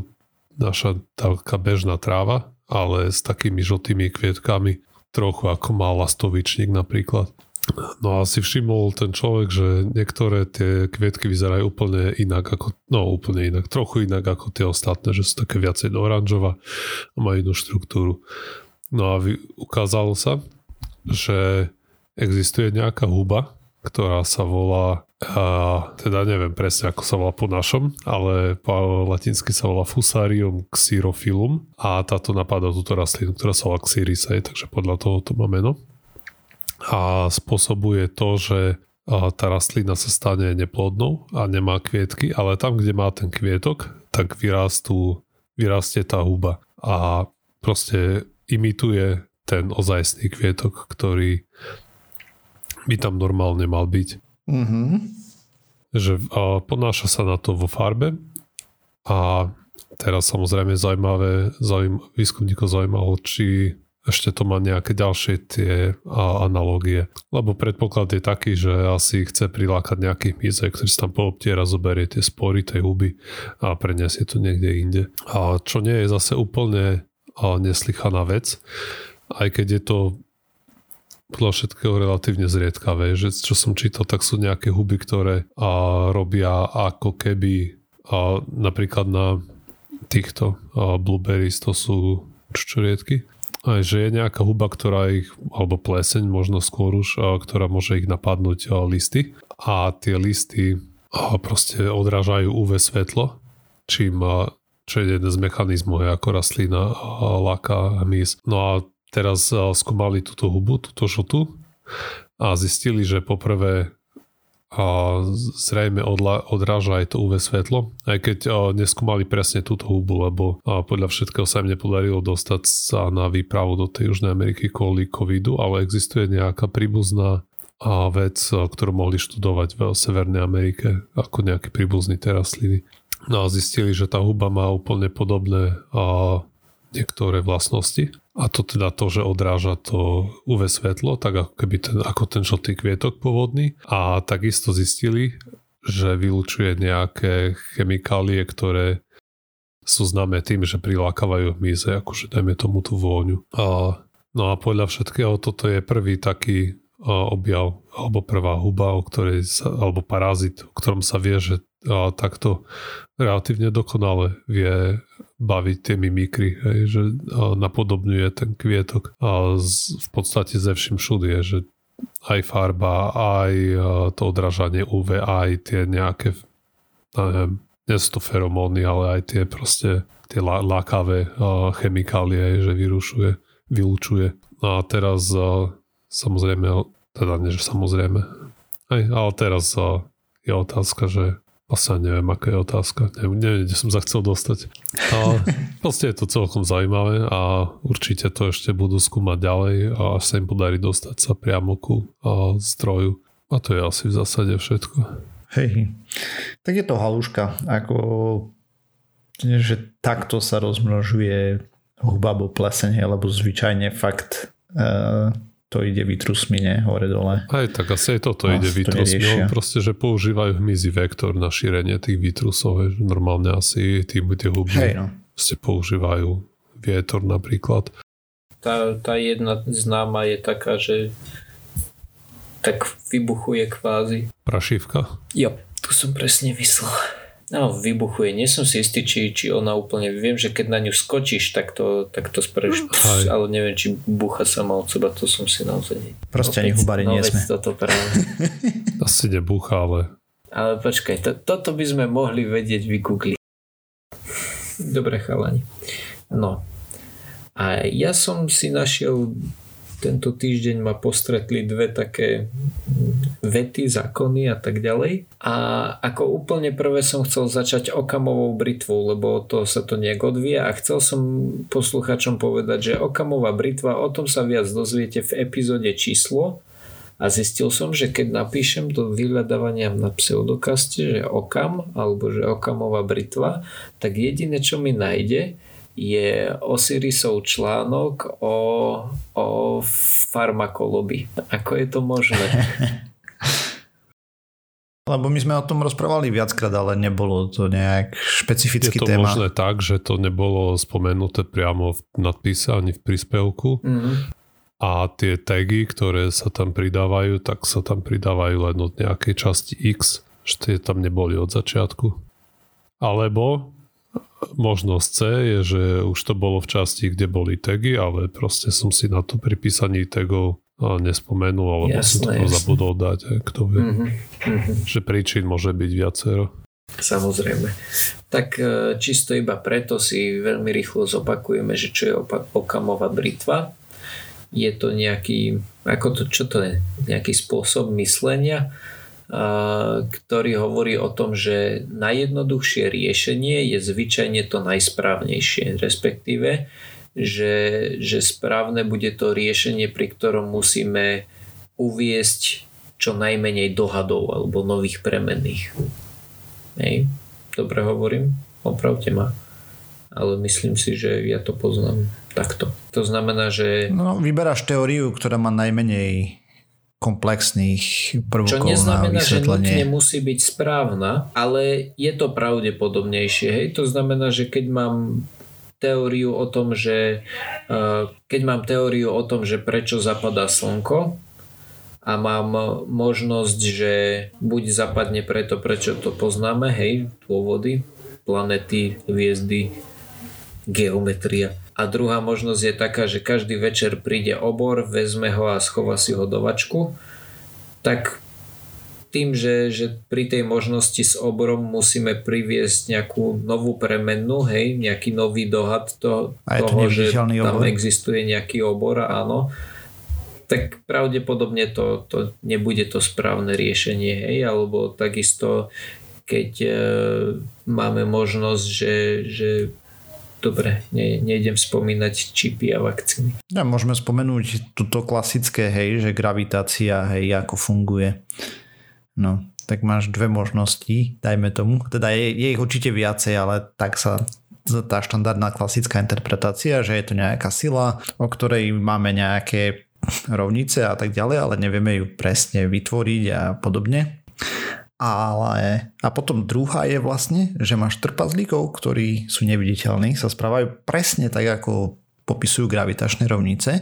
naša taká bežná tráva, ale s takými žltými kvietkami, trochu ako má lastovičník napríklad. No a si všimol ten človek, že niektoré tie kvietky vyzerajú úplne inak ako, no úplne inak, trochu inak ako tie ostatné, že sú také viacej do oranžova a majú inú štruktúru. No a vy, ukázalo sa, že existuje nejaká huba, ktorá sa volá, a, teda neviem presne ako sa volá po našom, ale po latinsky sa volá Fusarium xyrophilum a táto napadá túto rastlinu, ktorá sa volá Xyrisej, takže podľa toho to má meno a spôsobuje to, že tá rastlina sa stane neplodnou a nemá kvietky, ale tam, kde má ten kvietok, tak vyrastú, vyrastie tá huba a proste imituje ten ozajstný kvietok, ktorý by tam normálne mal byť. Mm-hmm. Že a ponáša sa na to vo farbe a teraz samozrejme zaujímavé, zaujím, výskumníkov zaujímalo, či ešte to má nejaké ďalšie tie analogie. Lebo predpoklad je taký, že asi chce prilákať nejaký mizek, ktorý sa tam poobtiera, zoberie tie spory tej huby a preniesie to niekde inde. A čo nie je zase úplne neslychaná vec, aj keď je to podľa všetkého relatívne zriedkavé, že čo som čítal, tak sú nejaké huby, ktoré a, robia ako keby a, napríklad na týchto a, blueberries, to sú čučoriedky, aj, že je nejaká huba, ktorá ich, alebo pleseň možno skôr už, ktorá môže ich napadnúť listy a tie listy proste odrážajú UV svetlo, čím čo je jeden z mechanizmov, je ako rastlina láka hmyz. No a teraz skúmali túto hubu, túto žltú a zistili, že poprvé a zrejme odla, odráža aj to UV svetlo, aj keď a, neskúmali presne túto hubu, lebo a, podľa všetkého sa im nepodarilo dostať sa na výpravu do tej Južnej Ameriky kvôli covidu, ale existuje nejaká príbuzná a vec, a, ktorú mohli študovať v Severnej Amerike ako nejaké príbuzný terastliny. No a zistili, že tá huba má úplne podobné a, niektoré vlastnosti a to teda to, že odráža to UV svetlo, tak ako keby ten, ako ten žltý kvietok pôvodný. A takisto zistili, že vylučuje nejaké chemikálie, ktoré sú známe tým, že prilákavajú hmyze, akože dajme tomu tú vôňu. A, no a podľa všetkého toto je prvý taký objav alebo prvá huba, o ktorej sa, alebo parazit, o ktorom sa vie, že a, takto relatívne dokonale vie baviť tie mimikry, hej, že napodobňuje ten kvietok a z, v podstate ze všim všudy je, že aj farba, aj to odražanie UV, aj tie nejaké neviem, nie sú to feromóny, ale aj tie proste tie lákavé chemikálie, že vyrušuje, vylúčuje. No a teraz samozrejme, teda nie, že samozrejme, aj, ale teraz je otázka, že Vlastne neviem, aká je otázka. Neviem, neviem, kde som sa chcel dostať. Ale proste je to celkom zaujímavé a určite to ešte budú skúmať ďalej a až sa im podarí dostať sa priamo ku a, zdroju. A to je asi v zásade všetko. Hej, tak je to haluška. Ako, že takto sa rozmnožuje huba alebo pleseň, lebo zvyčajne fakt uh, to ide vytrusmi, nie? Hore dole. Aj tak asi aj toto ide vytrusmi. No, proste, že používajú hmyzí vektor na šírenie tých vytrusov. Že normálne asi tí, tie huby hey, no. používajú vietor napríklad. Tá, tá jedna známa je taká, že tak vybuchuje kvázi. Prašivka? Jo, tu som presne myslel. No, vybuchuje. Nie som si istý, či, či ona úplne... Viem, že keď na ňu skočíš, tak to, tak to spravíš, pf, ale neviem, či bucha sama od seba, to som si naozaj... Proste ani hubary no, nie sme. Toto práve. Asi nebúcha, ale... Ale počkaj, to, toto by sme mohli vedieť vygoogliť. Dobre, chalani. No. A ja som si našiel tento týždeň ma postretli dve také vety, zákony a tak ďalej. A ako úplne prvé som chcel začať okamovou britvou, lebo to sa to nejak odvíja a chcel som posluchačom povedať, že okamová britva, o tom sa viac dozviete v epizóde číslo a zistil som, že keď napíšem do vyhľadávania na pseudokaste, že okam alebo že okamová britva, tak jediné, čo mi nájde, je Osirisov článok o, o farmakolobii. Ako je to možné? Lebo my sme o tom rozprávali viackrát, ale nebolo to nejak špecifický téma. Je to téma. možné tak, že to nebolo spomenuté priamo v nadpise ani v príspevku. Mm-hmm. A tie tagy, ktoré sa tam pridávajú, tak sa tam pridávajú len od nejakej časti X, že tie tam neboli od začiatku. Alebo Možnosť C je, že už to bolo v časti, kde boli tagy, ale proste som si na to pri písaní tagov nespomenul, alebo jasné, som to jasné. zabudol dať, kto vie. Mm-hmm. Že príčin môže byť viacero. Samozrejme. Tak e, čisto iba preto si veľmi rýchlo zopakujeme, že čo je okamová britva. Je to nejaký, ako to, čo to je, nejaký spôsob myslenia, ktorý hovorí o tom, že najjednoduchšie riešenie je zvyčajne to najsprávnejšie, respektíve, že, že správne bude to riešenie, pri ktorom musíme uviesť čo najmenej dohadov alebo nových premenných. Hej, dobre hovorím? Opravte ma. Ale myslím si, že ja to poznám takto. To znamená, že... No, vyberáš teóriu, ktorá má najmenej komplexných prvkov Čo neznamená, na že nutne musí byť správna, ale je to pravdepodobnejšie. Hej? To znamená, že keď mám teóriu o tom, že keď mám teóriu o tom, že prečo zapadá slnko a mám možnosť, že buď zapadne preto, prečo to poznáme, hej, dôvody, planety, hviezdy, geometria, a druhá možnosť je taká, že každý večer príde obor, vezme ho a schová si ho do vačku, tak tým, že, že pri tej možnosti s oborom musíme priviesť nejakú novú premennú, hej, nejaký nový dohad to, toho, to že tam obor? existuje nejaký obor, áno, tak pravdepodobne to, to nebude to správne riešenie, hej, alebo takisto keď e, máme možnosť, že, že dobre, ne, nejdem spomínať čipy a vakcíny. Ja, môžeme spomenúť túto klasické, hej, že gravitácia, hej, ako funguje. No, tak máš dve možnosti, dajme tomu. Teda je, je ich určite viacej, ale tak sa tá štandardná klasická interpretácia, že je to nejaká sila, o ktorej máme nejaké rovnice a tak ďalej, ale nevieme ju presne vytvoriť a podobne. Ale a potom druhá je vlastne, že máš trpazlíkov, ktorí sú neviditeľní, sa správajú presne tak, ako popisujú gravitačné rovnice,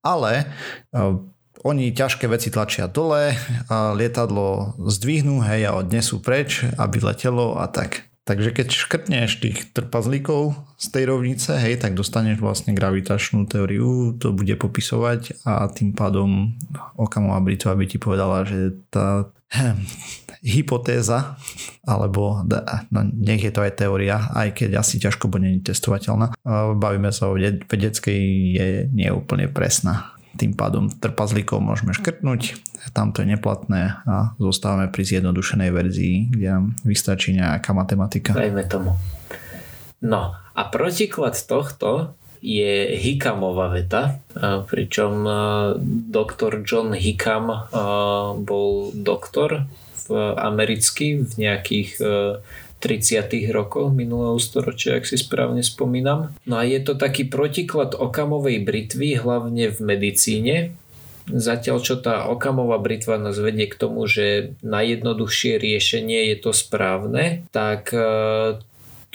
ale uh, oni ťažké veci tlačia dole, a lietadlo zdvihnú hej, a odnesú preč, aby letelo a tak. Takže keď škrtneš tých trpazlíkov z tej rovnice, hej, tak dostaneš vlastne gravitačnú teóriu, to bude popisovať a tým pádom Okamová Britva by ti povedala, že tá hypotéza, alebo no, nech je to aj teória, aj keď asi ťažko bude testovateľná. Bavíme sa o vedeckej, je neúplne presná tým pádom trpazlíkov môžeme škrtnúť, tamto je neplatné a zostávame pri zjednodušenej verzii, kde nám vystačí nejaká matematika. Dajme tomu. No a protiklad tohto je Hickamová veta, pričom doktor John Hickam bol doktor v americký v nejakých 30. rokoch minulého storočia, ak si správne spomínam. No a je to taký protiklad okamovej britvy, hlavne v medicíne, Zatiaľ, čo tá okamová britva nás vedie k tomu, že najjednoduchšie riešenie je to správne, tak e,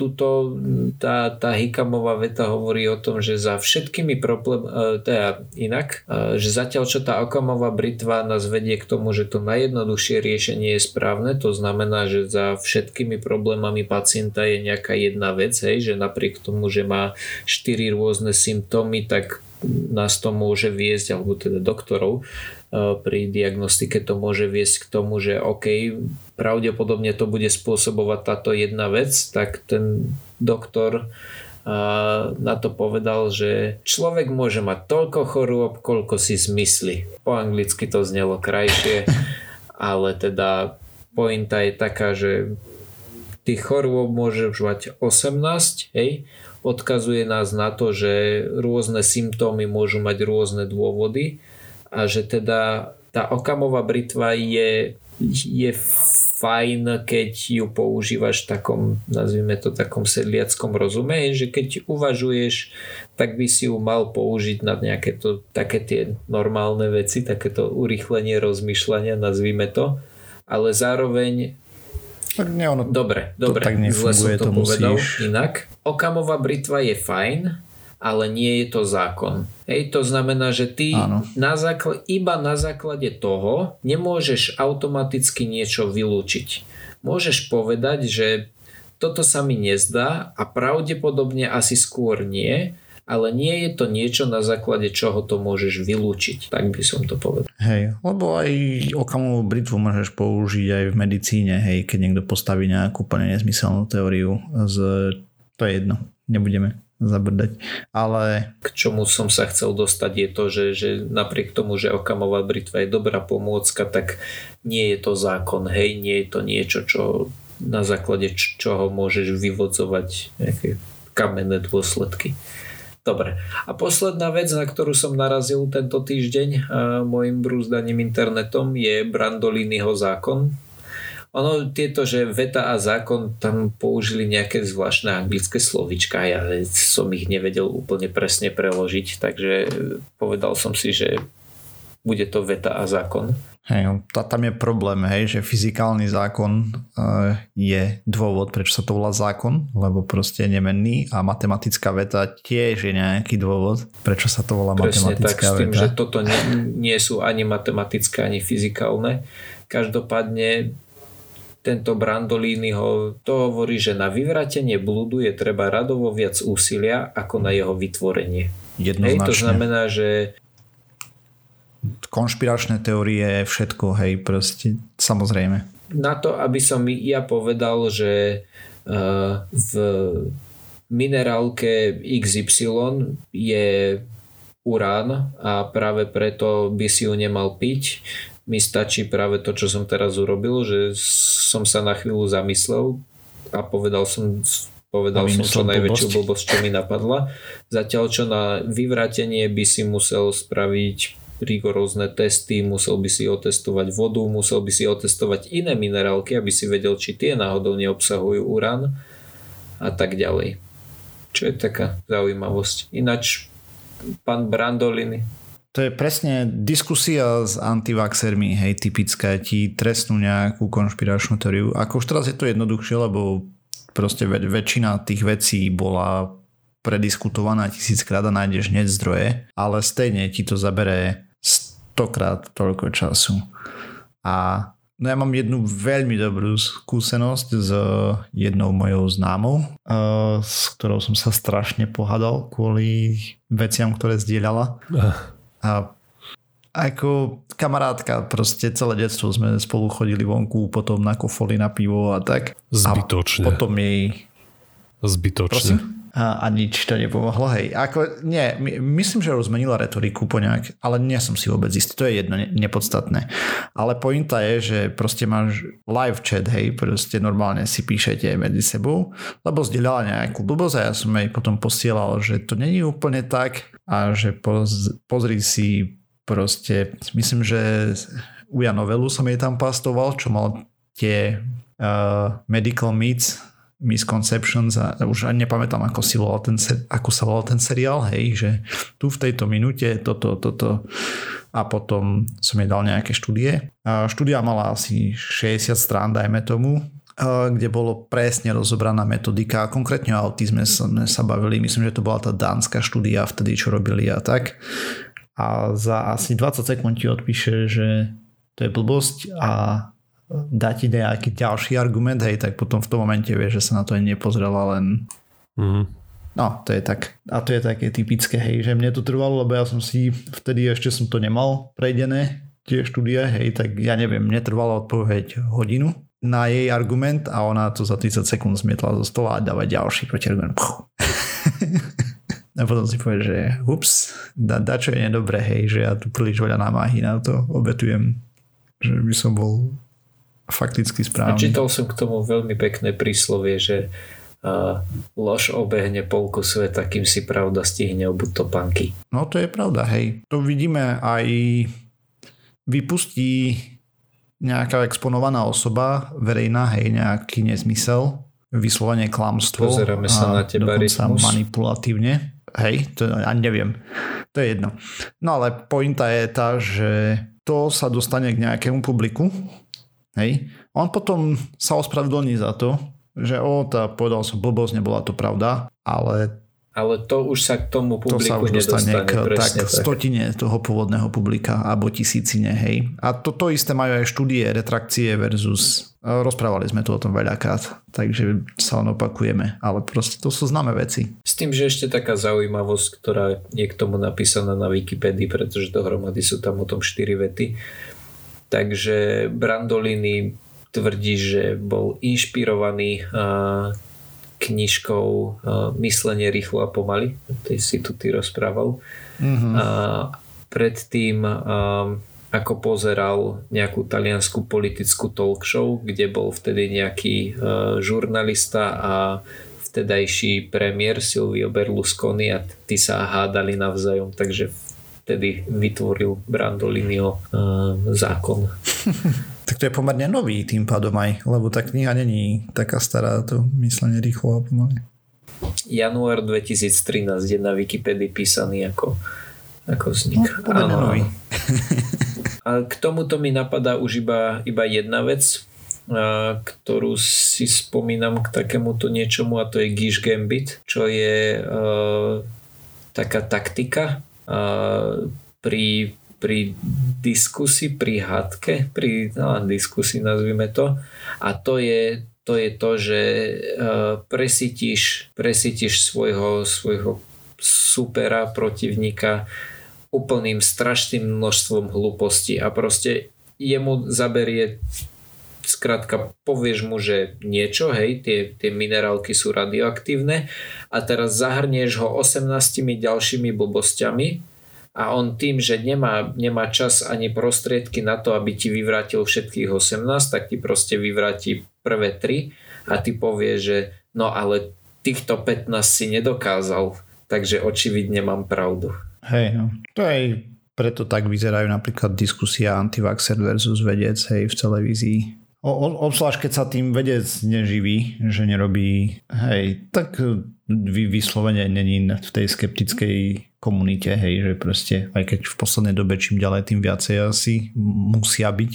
tuto tá, tá Hikamová veta hovorí o tom, že za všetkými problém, e, teda inak, e, že zatiaľ čo tá okamová britva nás vedie k tomu, že to najjednoduchšie riešenie je správne, to znamená, že za všetkými problémami pacienta je nejaká jedna vec, hej, že napriek tomu, že má štyri rôzne symptómy, tak nás to môže viesť, alebo teda doktorov, e, pri diagnostike to môže viesť k tomu, že OK, pravdepodobne to bude spôsobovať táto jedna vec, tak ten doktor na to povedal, že človek môže mať toľko chorôb, koľko si zmyslí. Po anglicky to znelo krajšie, ale teda pointa je taká, že tých chorôb môžeš mať 18, hej, odkazuje nás na to, že rôzne symptómy môžu mať rôzne dôvody a že teda tá okamová britva je, je fajn, keď ju používaš v takom, nazvime to takom sedliackom rozume, že keď uvažuješ, tak by si ju mal použiť na nejaké to, také tie normálne veci, takéto urýchlenie rozmýšľania, nazvime to, ale zároveň tak nie, ono, dobre, dobre, to tak zle som to, to povedal musíš. inak. Okamová britva je fajn, ale nie je to zákon. Hej, to znamená, že ty na zákl- iba na základe toho nemôžeš automaticky niečo vylúčiť. Môžeš povedať, že toto sa mi nezdá a pravdepodobne asi skôr nie, ale nie je to niečo, na základe čoho to môžeš vylúčiť. Tak by som to povedal. Hej, lebo aj okamovú britvu môžeš použiť aj v medicíne, hej, keď niekto postaví nejakú úplne nezmyselnú teóriu z... To je jedno, nebudeme zabrdať. Ale... K čomu som sa chcel dostať je to, že, že napriek tomu, že okamová britva je dobrá pomôcka, tak nie je to zákon, hej, nie je to niečo, čo na základe čoho môžeš vyvodzovať nejaké kamenné dôsledky. Dobre. A posledná vec, na ktorú som narazil tento týždeň môjim brúzdaním internetom je Brandoliniho zákon. Ono tieto, že veta a zákon tam použili nejaké zvláštne anglické slovička, ja som ich nevedel úplne presne preložiť, takže povedal som si, že bude to veta a zákon. Hej, tam je problém, hej, že fyzikálny zákon uh, je dôvod, prečo sa to volá zákon, lebo proste je nemenný a matematická veta tiež je nejaký dôvod, prečo sa to volá Presne matematická tak, s tým, veta. že toto nie, nie sú ani matematické, ani fyzikálne. Každopádne tento Brandolini ho to hovorí, že na vyvratenie blúdu je treba radovo viac úsilia ako na jeho vytvorenie. Hej, to znamená, že konšpiračné teórie, všetko, hej, proste, samozrejme. Na to, aby som ja povedal, že uh, v minerálke XY je urán a práve preto by si ju nemal piť. Mi stačí práve to, čo som teraz urobil, že som sa na chvíľu zamyslel a povedal som povedal som čo najväčšiu blbosť, čo mi napadla. Zatiaľ, čo na vyvrátenie by si musel spraviť rigorózne testy, musel by si otestovať vodu, musel by si otestovať iné minerálky, aby si vedel, či tie náhodou neobsahujú urán a tak ďalej. Čo je taká zaujímavosť. Ináč, pán Brandolini. To je presne diskusia s antivaxermi, hej, typická, ti trestnú nejakú konšpiračnú teóriu. Ako už teraz je to jednoduchšie, lebo proste väčšina tých vecí bola prediskutovaná tisíckrát a nájdeš hneď zdroje, ale stejne ti to zabere stokrát toľko času. A no ja mám jednu veľmi dobrú skúsenosť s jednou mojou známou, s ktorou som sa strašne pohádal kvôli veciam, ktoré zdieľala. A ako kamarátka, proste celé detstvo sme spolu chodili vonku, potom na kofoli na pivo a tak. Zbytočne. A potom jej... Zbytočne. Prosím? A, a nič to nepomohlo. Hej, ako, nie, my, myslím, že zmenila retoriku po nejak, ale nie som si vôbec istý, to je jedno, ne, nepodstatné. Ale pointa je, že proste máš live chat, hej, proste normálne si píšete medzi sebou, lebo zdieľala nejakú blbosť a ja som jej potom posielal, že to není úplne tak a že poz, pozri si proste, myslím, že Uja novelu som jej tam pastoval, čo mal tie uh, medical meets Misconceptions a už ani nepamätám, ako, si ten, ako sa volal ten seriál, hej, že tu v tejto minúte toto, toto a potom som jej dal nejaké štúdie. Štúdia mala asi 60 strán, dajme tomu, kde bolo presne rozobraná metodika. Konkrétne o autizme sme sa bavili, myslím, že to bola tá dánska štúdia vtedy, čo robili a tak. A za asi 20 sekúnd ti odpíše, že to je blbosť a ti nejaký ďalší argument, hej, tak potom v tom momente vieš, že sa na to aj nepozrela len mm. no, to je tak a to je také typické, hej, že mne to trvalo, lebo ja som si vtedy ešte som to nemal prejdené tie štúdie, hej, tak ja neviem, mne trvalo odpoveď hodinu na jej argument a ona to za 30 sekúnd zmietla zo stola a dáva ďalší protiargument. a potom si povie, že ups, da, da čo je nedobré, hej, že ja tu príliš veľa námahy na to obetujem, že by som bol fakticky správny. Čítal som k tomu veľmi pekné príslovie, že uh, lož obehne polku sveta, kým si pravda stihne obu topánky. No to je pravda, hej. To vidíme aj vypustí nejaká exponovaná osoba, verejná, hej, nejaký nezmysel, vyslovene klamstvo. Pozeráme sa na teba rytmus. manipulatívne. Hej, to ani neviem. To je jedno. No ale pointa je tá, že to sa dostane k nejakému publiku. Hej. On potom sa ospravedlní za to, že o, tá, povedal som blbosť, nebola to pravda, ale ale to už sa k tomu publiku to sa už dostane k tak, tak stotine toho pôvodného publika alebo tisícine, hej. A toto to isté majú aj štúdie retrakcie versus rozprávali sme tu o tom veľakrát, takže sa len opakujeme, ale proste to sú známe veci. S tým, že ešte taká zaujímavosť, ktorá je k tomu napísaná na Wikipedii, pretože dohromady sú tam o tom 4 vety. Takže Brandolini tvrdí, že bol inšpirovaný knižkou Myslenie rýchlo a pomaly. Tej si tu ty rozprával. Mm-hmm. A predtým ako pozeral nejakú taliansku politickú talk show, kde bol vtedy nejaký žurnalista a vtedajší premiér Silvio Berlusconi a tí sa hádali navzájom, takže vtedy vytvoril Brandolinio uh, zákon. tak to je pomerne nový tým pádom aj, lebo tá kniha není taká stará, to myslenie rýchlo a pomaly. Január 2013 je na Wikipedii písaný ako, ako vznik. No, nový. a k tomuto mi napadá už iba, iba jedna vec, a, ktorú si spomínam k takémuto niečomu a to je Gish Gambit, čo je a, taká taktika, pri, pri diskusii, pri hádke, pri no, diskusii nazvime to. A to je to, je to že uh, presítiš, presítiš svojho, svojho supera, protivníka úplným strašným množstvom hlúpostí a proste jemu zaberie skrátka povieš mu, že niečo, hej, tie, tie minerálky sú radioaktívne a teraz zahrnieš ho 18 ďalšími blbosťami a on tým, že nemá, nemá čas ani prostriedky na to, aby ti vyvrátil všetkých 18, tak ti proste vyvráti prvé 3 a ty povie, že no ale týchto 15 si nedokázal, takže očividne mám pravdu. Hej, no. To aj preto tak vyzerajú napríklad diskusia antivaxer versus vedec hej, v televízii O, obzvlášť keď sa tým vedec neživí, že nerobí, hej, tak vy, vyslovene není v tej skeptickej komunite, hej, že proste aj keď v poslednej dobe čím ďalej, tým viacej asi musia byť,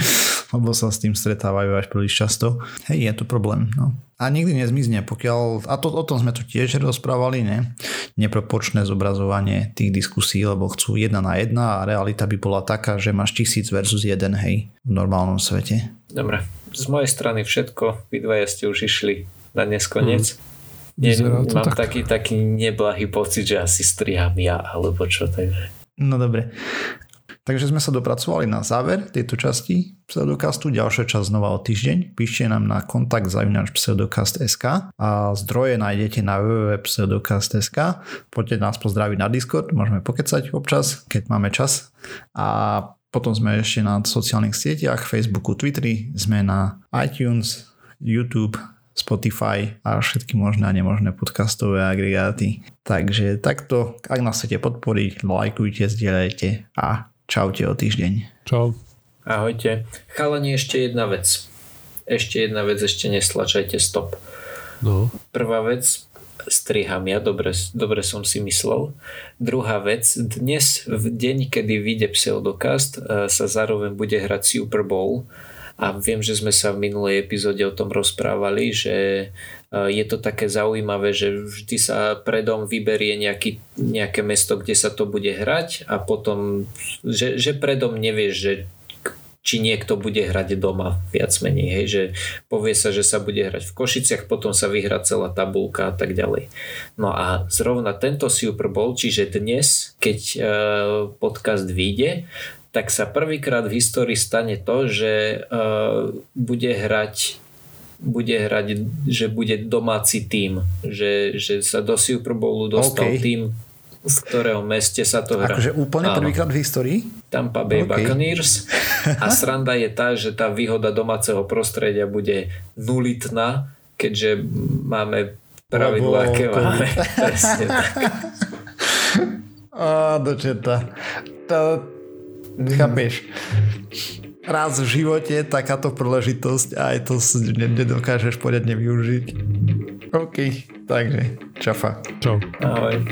lebo sa s tým stretávajú až príliš často. Hej, je to problém, no. A nikdy nezmizne, pokiaľ, a to, o tom sme tu tiež rozprávali, ne? neproporčné zobrazovanie tých diskusí, lebo chcú jedna na jedna a realita by bola taká, že máš tisíc versus jeden, hej, v normálnom svete. Dobre, z mojej strany všetko, vy dvaja ste už išli na neskonec. Hmm. Nie, mám tak. taký, taký neblahý pocit, že asi striham ja, alebo čo, takže... No dobre. Takže sme sa dopracovali na záver tejto časti pseudokastu. Ďalšia časť znova o týždeň. Píšte nám na kontakt zavinač pseudokast.sk a zdroje nájdete na www.pseudokast.sk. Poďte nás pozdraviť na Discord, môžeme pokecať občas, keď máme čas. A potom sme ešte na sociálnych sieťach, Facebooku, Twitteri, sme na iTunes, YouTube, Spotify a všetky možné a nemožné podcastové agregáty. Takže takto, ak nás chcete podporiť, lajkujte, zdieľajte a čaute o týždeň. Čau. Ahojte. Chalani, ešte jedna vec. Ešte jedna vec, ešte neslačajte stop. No. Prvá vec, striham ja, dobre, dobre som si myslel. Druhá vec, dnes v deň, kedy vyjde Pseudokast, e, sa zároveň bude hrať Super Bowl a viem, že sme sa v minulej epizóde o tom rozprávali, že e, je to také zaujímavé, že vždy sa predom vyberie nejaký, nejaké mesto, kde sa to bude hrať a potom, že, že predom nevieš, že či niekto bude hrať doma viac menej, hej, že povie sa, že sa bude hrať v Košiciach, potom sa vyhrá celá tabulka a tak ďalej. No a zrovna tento Super Bowl, čiže dnes, keď uh, podcast vyjde, tak sa prvýkrát v histórii stane to, že uh, bude hrať bude hrať, že bude domáci tým, že, že sa do Super Bowlu dostal okay. tým, v ktorého meste sa to hrá. Akože úplne prvýkrát v histórii? Tampa Bay okay. Buccaneers. A sranda je tá, že tá výhoda domáceho prostredia bude nulitná, keďže máme pravidlá, aké máme. Presne tak. Á, dočeta. To, chápeš raz v živote takáto príležitosť a aj to nedokážeš poriadne využiť. OK, takže čafa. Čau. Ahoj.